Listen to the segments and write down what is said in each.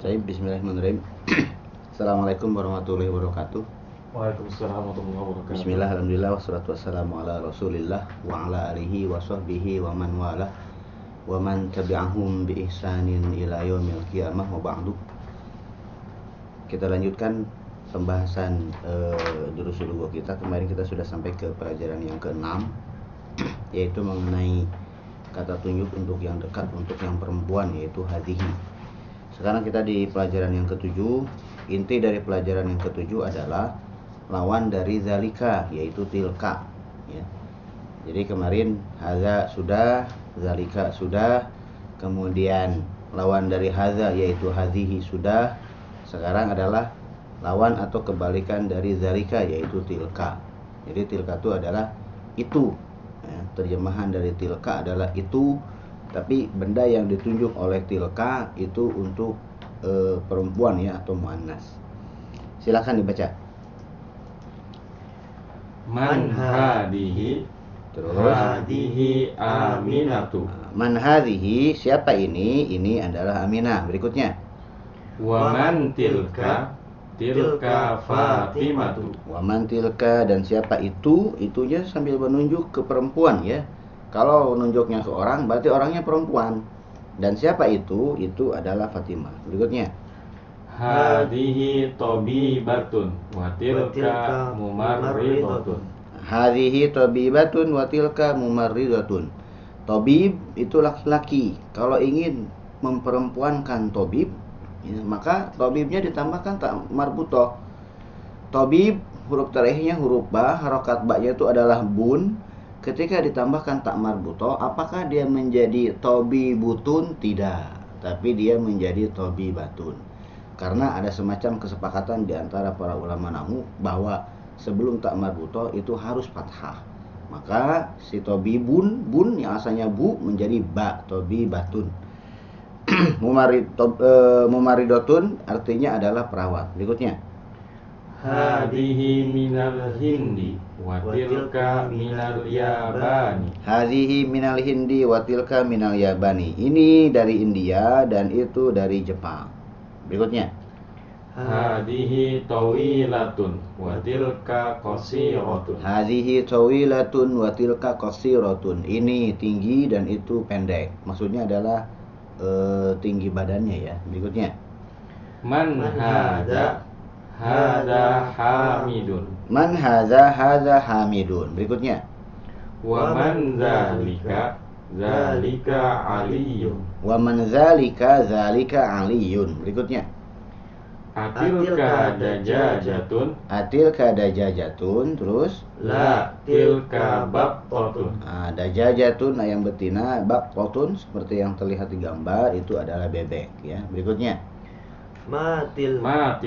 Baik, bismillahirrahmanirrahim. Assalamualaikum warahmatullahi wabarakatuh. Waalaikumsalam warahmatullahi wabarakatuh. Bismillah, alhamdulillah, wassalatu wassalamu ala rasulillah wa ala alihi wa sahbihi wa man wala wa man tabi'ahum bi ihsanin ila yaumil qiyamah wa ba'du. Kita lanjutkan pembahasan uh, jurus dulu kita. Kemarin kita sudah sampai ke pelajaran yang keenam yaitu mengenai kata tunjuk untuk yang dekat untuk yang perempuan yaitu hadhihi sekarang kita di pelajaran yang ketujuh. Inti dari pelajaran yang ketujuh adalah lawan dari zalika yaitu tilka. Ya. Jadi kemarin haza sudah, zalika sudah, kemudian lawan dari haza yaitu hadhihi sudah. Sekarang adalah lawan atau kebalikan dari zalika yaitu tilka. Jadi tilka itu adalah itu. Ya, terjemahan dari tilka adalah itu tapi benda yang ditunjuk oleh tilka itu untuk e, perempuan ya atau muannas. Silakan dibaca. Man hadihi Terus hadihi aminatu Man hadhihi siapa ini? Ini adalah Aminah. Berikutnya. wa man tilka tilka fatimatu Waman tilka dan siapa itu? Itunya sambil menunjuk ke perempuan ya. Kalau menunjuknya ke orang berarti orangnya perempuan. Dan siapa itu? Itu adalah Fatimah. Berikutnya. hadihi tabibatun wa tilka mumarridatun Hadhihi tabibatun wa tilka mumarridatun. Tabib itu laki-laki. Kalau ingin memperempuankan tabib, ya, maka tabibnya ditambahkan tak marbutoh. Tabib huruf terakhirnya huruf ba, harokat ba-nya itu adalah bun. Ketika ditambahkan tak marbutoh, apakah dia menjadi tabibutun? Tidak, tapi dia menjadi tabibatun. Karena ada semacam kesepakatan di antara para ulama nahu bahwa sebelum tak marbuto itu harus fathah. Maka si tabibun bun yang asalnya bu menjadi ba tabibatun. Mumarid tob, e, mumaridotun artinya adalah perawat. Berikutnya. Hadihi minal hindi wa tilka minal yabani Hadhihi minal Hindi wa tilka minal Yabani. Ini dari India dan itu dari Jepang. Berikutnya. hadihi tawilatun wa tilka qasiratun Hadhihi tawilatun wa tilka qasiratun. Ini tinggi dan itu pendek. Maksudnya adalah eh, tinggi badannya ya. Berikutnya. Man hada hada hamidun Man hadza hadza hamidun. Berikutnya. wa man zalika zalika aliyun Wa man zalika zalika aliyun. Berikutnya. atilka dajajatun Atilka dajajatun terus la tilka baqtatun Nah, dajajatun ayam betina, bakotun seperti yang terlihat di gambar itu adalah bebek ya. Berikutnya. Matil ma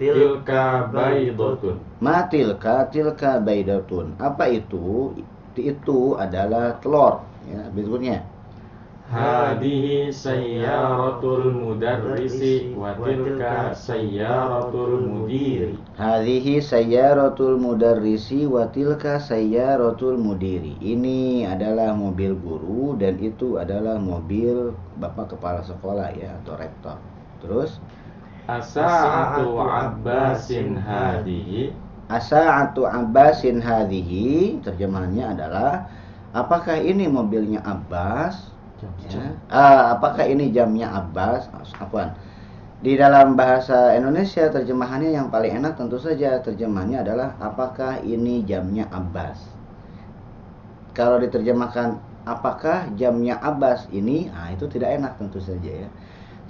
tilka tilka baydatun Matilka tilka baidatun. Apa itu? Itu adalah telur ya. Berikutnya. hadihi sayyaratul mudarrisi wa tilka sayyaratul mudiri Hadhihi sayyaratul mudarrisi wa tilka sayyaratul mudiri. Ini adalah mobil guru dan itu adalah mobil bapak kepala sekolah ya atau rektor. Terus asa'atu abbasin hadihi Asa'atu Abbasin hadhihi terjemahannya adalah apakah ini mobilnya Abbas? Ya. Ah, apakah ini jamnya Abbas? Afwan. Di dalam bahasa Indonesia terjemahannya yang paling enak tentu saja terjemahannya adalah apakah ini jamnya Abbas? Kalau diterjemahkan apakah jamnya Abbas ini? Ah, itu tidak enak tentu saja ya.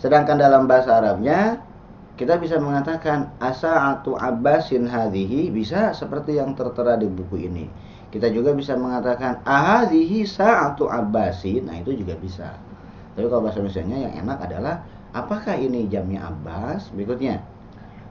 Sedangkan dalam bahasa Arabnya kita bisa mengatakan asa'atu abbasin hadhihi bisa seperti yang tertera di buku ini. Kita juga bisa mengatakan ahadhihi sa'atu abbasin. Nah, itu juga bisa. Tapi kalau bahasa Indonesia yang enak adalah apakah ini jamnya Abbas? Berikutnya.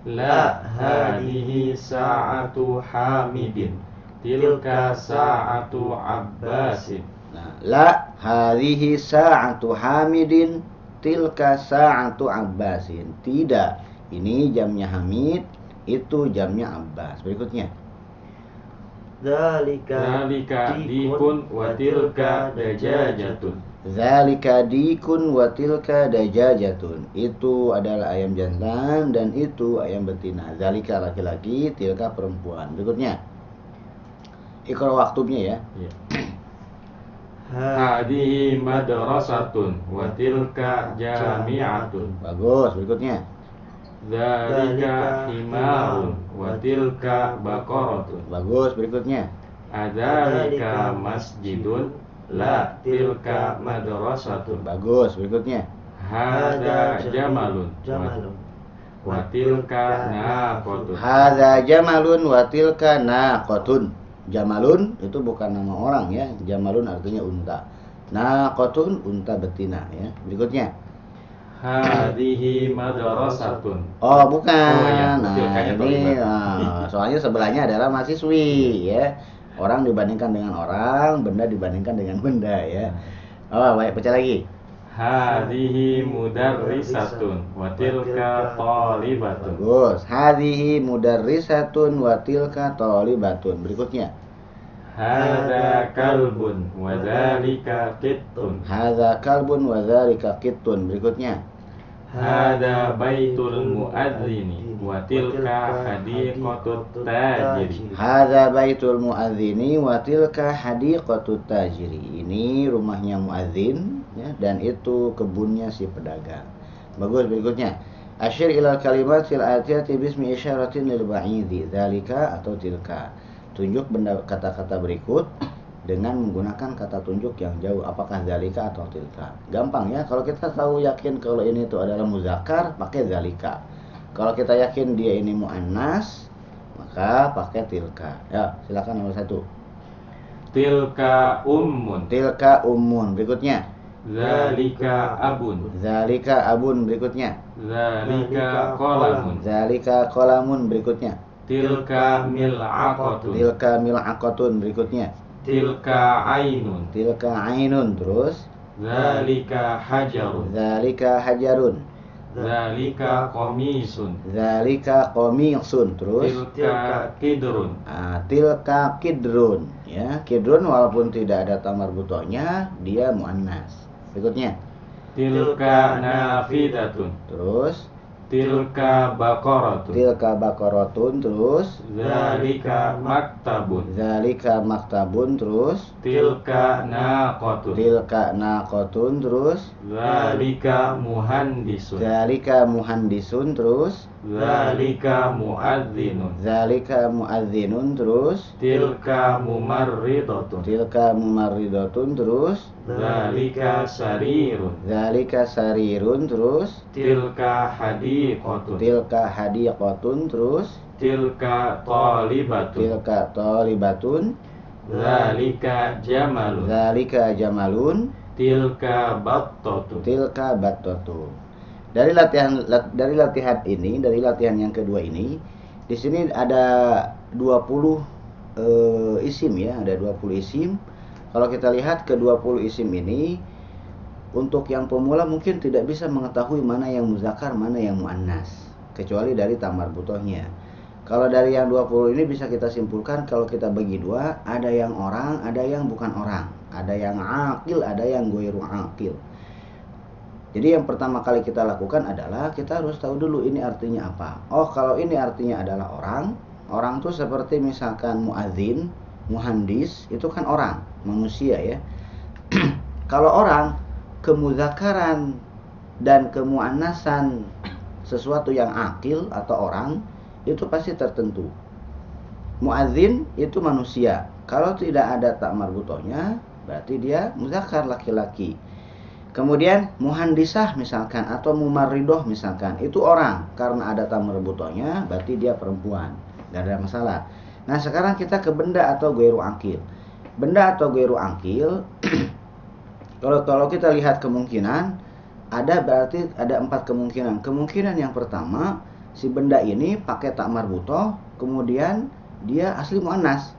la hadihi sa'atu hamidin tilka sa'atu abbasin Nah, la hadhihi sa'atu Hamidin tilka sa'atu Abbasin. Tidak, ini jamnya Hamid, itu jamnya Abbas. Berikutnya. Dalika Zalika dikun wa tilka dajajatun Zalika dikun wa tilka dajajatun. Itu adalah ayam jantan dan itu ayam betina. Zalika laki-laki, tilka perempuan. Berikutnya. Ikra waktubnya ya. Ya. Hadihi madrasatun wa tilka jami'atun. Bagus, berikutnya. Dzalika himarun wa tilka baqaratun. Bagus, berikutnya. Adzalika masjidun la tilka madrasatun. Bagus, berikutnya. Hada jamalun Jamalun. wa tilka naqatun. Hadza jamalun wa tilka naqatun. Jamalun itu bukan nama orang ya. Jamalun artinya unta. Naqatun unta betina ya. Berikutnya. Hadihi madrasatun. Oh, bukan. Oh, ya, Nah, tilkanya ini nah, soalnya sebelahnya adalah mahasiswi ya. Orang dibandingkan dengan orang, benda dibandingkan dengan benda ya. Oh, baik, baca lagi. Hadihi mudarrisatun wa tilka talibatun. Bagus. Hadhihi mudarrisatun wa tilka talibatun. Berikutnya. Hada kalbun wa dzalika qittun. Hadza kalbun wa dzalika qittun. Berikutnya. Hada baitul muadzini wa tilka hadiqatut tajiri. Hadza baitul muadzini wa tilka hadiqatut tajiri. Ini rumahnya muadzin ya dan itu kebunnya si pedagang. Bagus berikutnya. Asyir ilal kalimat fil atiyati bismi isyaratin lil ba'idi. Dzalika atau tilka. Tunjuk benda kata-kata berikut dengan menggunakan kata tunjuk yang jauh apakah zalika atau tilka. Gampang ya kalau kita tahu yakin kalau ini itu adalah muzakkar pakai zalika. Kalau kita yakin dia ini muannas maka pakai tilka. Ya, silakan nomor satu. Tilka ummun. Tilka ummun. Berikutnya. Zalika abun. Zalika abun. Berikutnya. Zalika qalamun. Zalika kolamun. Berikutnya. Tilka mil'aqatun. Tilka mil'aqatun. Berikutnya. Tilka ainun. Tilka ainun. Terus. Zalika hajarun. Zalika hajarun. Zalika qamisun. Zalika komisun. Terus. Tilka kidrun. Ah, tilka kidrun. Ya, kidrun walaupun tidak ada tamar butohnya, dia muannas. Berikutnya. Tilka nafidatun. Terus. Tilka baqaratun. Tilka bakorotun. Terus. Zalika maktabun. Zalika maktabun terus Tilka naqatun. Tilka naqatun terus Zalika muhandisun. Zalika muhandisun terus Zalika muadzinun. Zalika muadzinun terus Tilka mumarridatun. Tilka mumarridatun terus Zalika sarirun. Zalika sarirun terus Tilka hadiqatun. Tilka hadiqatun terus Tilka talibatun. Tilka talibatun Zalika jamalun. Zalika jamalun Tilka battatun. Tilka battatu. Dari latihan lat- dari latihan ini, dari latihan yang kedua ini, di sini ada 20 eh, isim ya, ada 20 isim. Kalau kita lihat ke 20 isim ini untuk yang pemula mungkin tidak bisa mengetahui mana yang muzakkar, mana yang muannas, kecuali dari tamar butohnya. Kalau dari yang 20 ini bisa kita simpulkan kalau kita bagi dua, ada yang orang, ada yang bukan orang. Ada yang akil, ada yang goiru akil. Jadi yang pertama kali kita lakukan adalah kita harus tahu dulu ini artinya apa. Oh, kalau ini artinya adalah orang, orang tuh seperti misalkan muadzin, muhandis, itu kan orang, manusia ya. kalau orang kemuzakaran dan kemuannasan sesuatu yang akil atau orang itu pasti tertentu. Muadzin itu manusia. Kalau tidak ada tak marbutohnya, berarti dia muzakkar laki-laki. Kemudian muhandisah misalkan atau mumarridoh misalkan itu orang karena ada tak marbutohnya, berarti dia perempuan. Gak ada masalah. Nah sekarang kita ke benda atau goiru angkil. Benda atau goiru angkil, kalau kalau kita lihat kemungkinan ada berarti ada empat kemungkinan. Kemungkinan yang pertama si benda ini pakai tak marbutoh, kemudian dia asli muannas.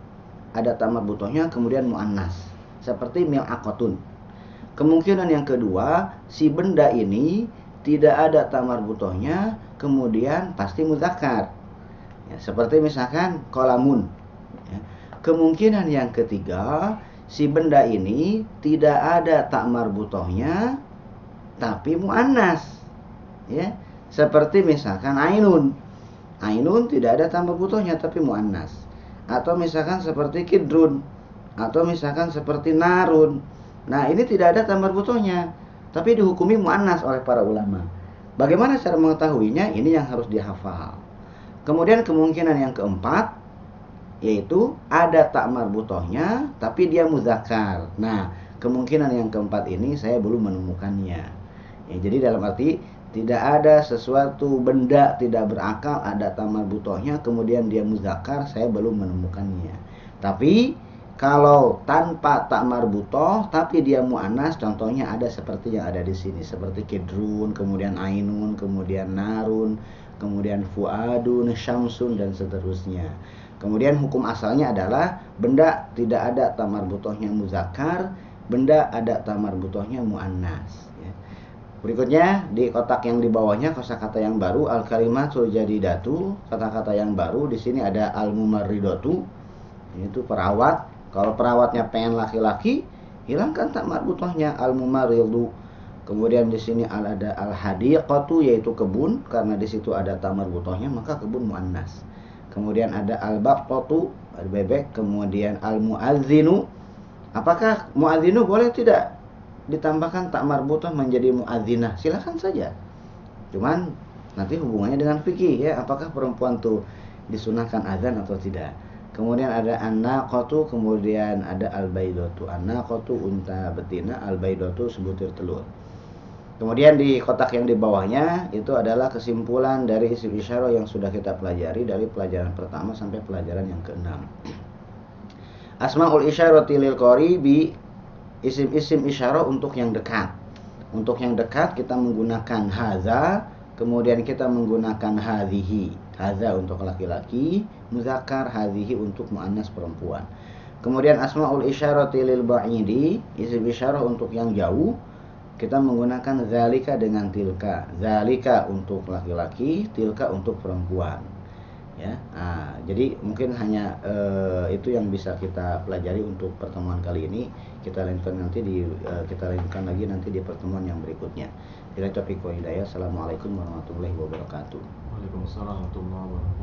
Ada tak marbutohnya, kemudian muannas. Seperti mil akotun. Kemungkinan yang kedua, si benda ini tidak ada tamar butohnya, kemudian pasti muzakkar. Ya, seperti misalkan kolamun. Ya. Kemungkinan yang ketiga, si benda ini tidak ada tak marbutohnya tapi muannas ya seperti misalkan ainun ainun tidak ada tak marbutohnya tapi muannas atau misalkan seperti kidrun atau misalkan seperti narun nah ini tidak ada tak marbutohnya tapi dihukumi muannas oleh para ulama bagaimana cara mengetahuinya ini yang harus dihafal kemudian kemungkinan yang keempat yaitu ada tak marbutohnya tapi dia muzakkar. Nah, kemungkinan yang keempat ini saya belum menemukannya. Ya, jadi dalam arti tidak ada sesuatu benda tidak berakal ada tak marbutohnya kemudian dia muzakkar saya belum menemukannya. Tapi kalau tanpa tak marbutoh tapi dia mu'anas contohnya ada seperti yang ada di sini seperti kidrun kemudian ainun kemudian narun kemudian fuadun syamsun dan seterusnya Kemudian hukum asalnya adalah benda tidak ada tamar butohnya muzakkar, benda ada tamar butohnya muannas. Ya. Berikutnya di kotak yang di bawahnya kosakata yang baru al kalimatul datu kata-kata yang baru di sini ada al mumarridatu itu perawat. Kalau perawatnya pengen laki-laki, hilangkan tak marbutohnya al mumarridu. Kemudian di sini ada al hadiqatu yaitu kebun. Karena di situ ada tamar butohnya maka kebun muannas. Kemudian ada al-baqtatu bebek kemudian al-muadzinu apakah muadzinu boleh tidak ditambahkan tak marbutah menjadi muadzinah silahkan saja. Cuman nanti hubungannya dengan fikih ya. Apakah perempuan tuh disunahkan azan atau tidak kemudian ada an-naqatu kemudian ada al-baidatu an-naqatu unta betina al-baidatu sebutir telur Kemudian di kotak yang di bawahnya itu adalah kesimpulan dari isim isyarah yang sudah kita pelajari dari pelajaran pertama sampai pelajaran yang keenam. Asmaul isyarati lil qaribi isim-isim isyarah untuk yang dekat. Untuk yang dekat kita menggunakan haza, kemudian kita menggunakan hadhihi. Haza untuk laki-laki, muzakkar, hadhihi untuk muannas perempuan. Kemudian asmaul isyarati lil ba'idi, isim isyarah untuk yang jauh, kita menggunakan zalika dengan tilka. Zalika untuk laki-laki, tilka untuk perempuan. Ya, nah, jadi mungkin hanya uh, itu yang bisa kita pelajari untuk pertemuan kali ini. Kita lanjutkan nanti di uh, kita lanjutkan lagi nanti di pertemuan yang berikutnya. Bila topik hidayah. Assalamualaikum warahmatullahi wabarakatuh. Waalaikumsalam warahmatullahi wabarakatuh.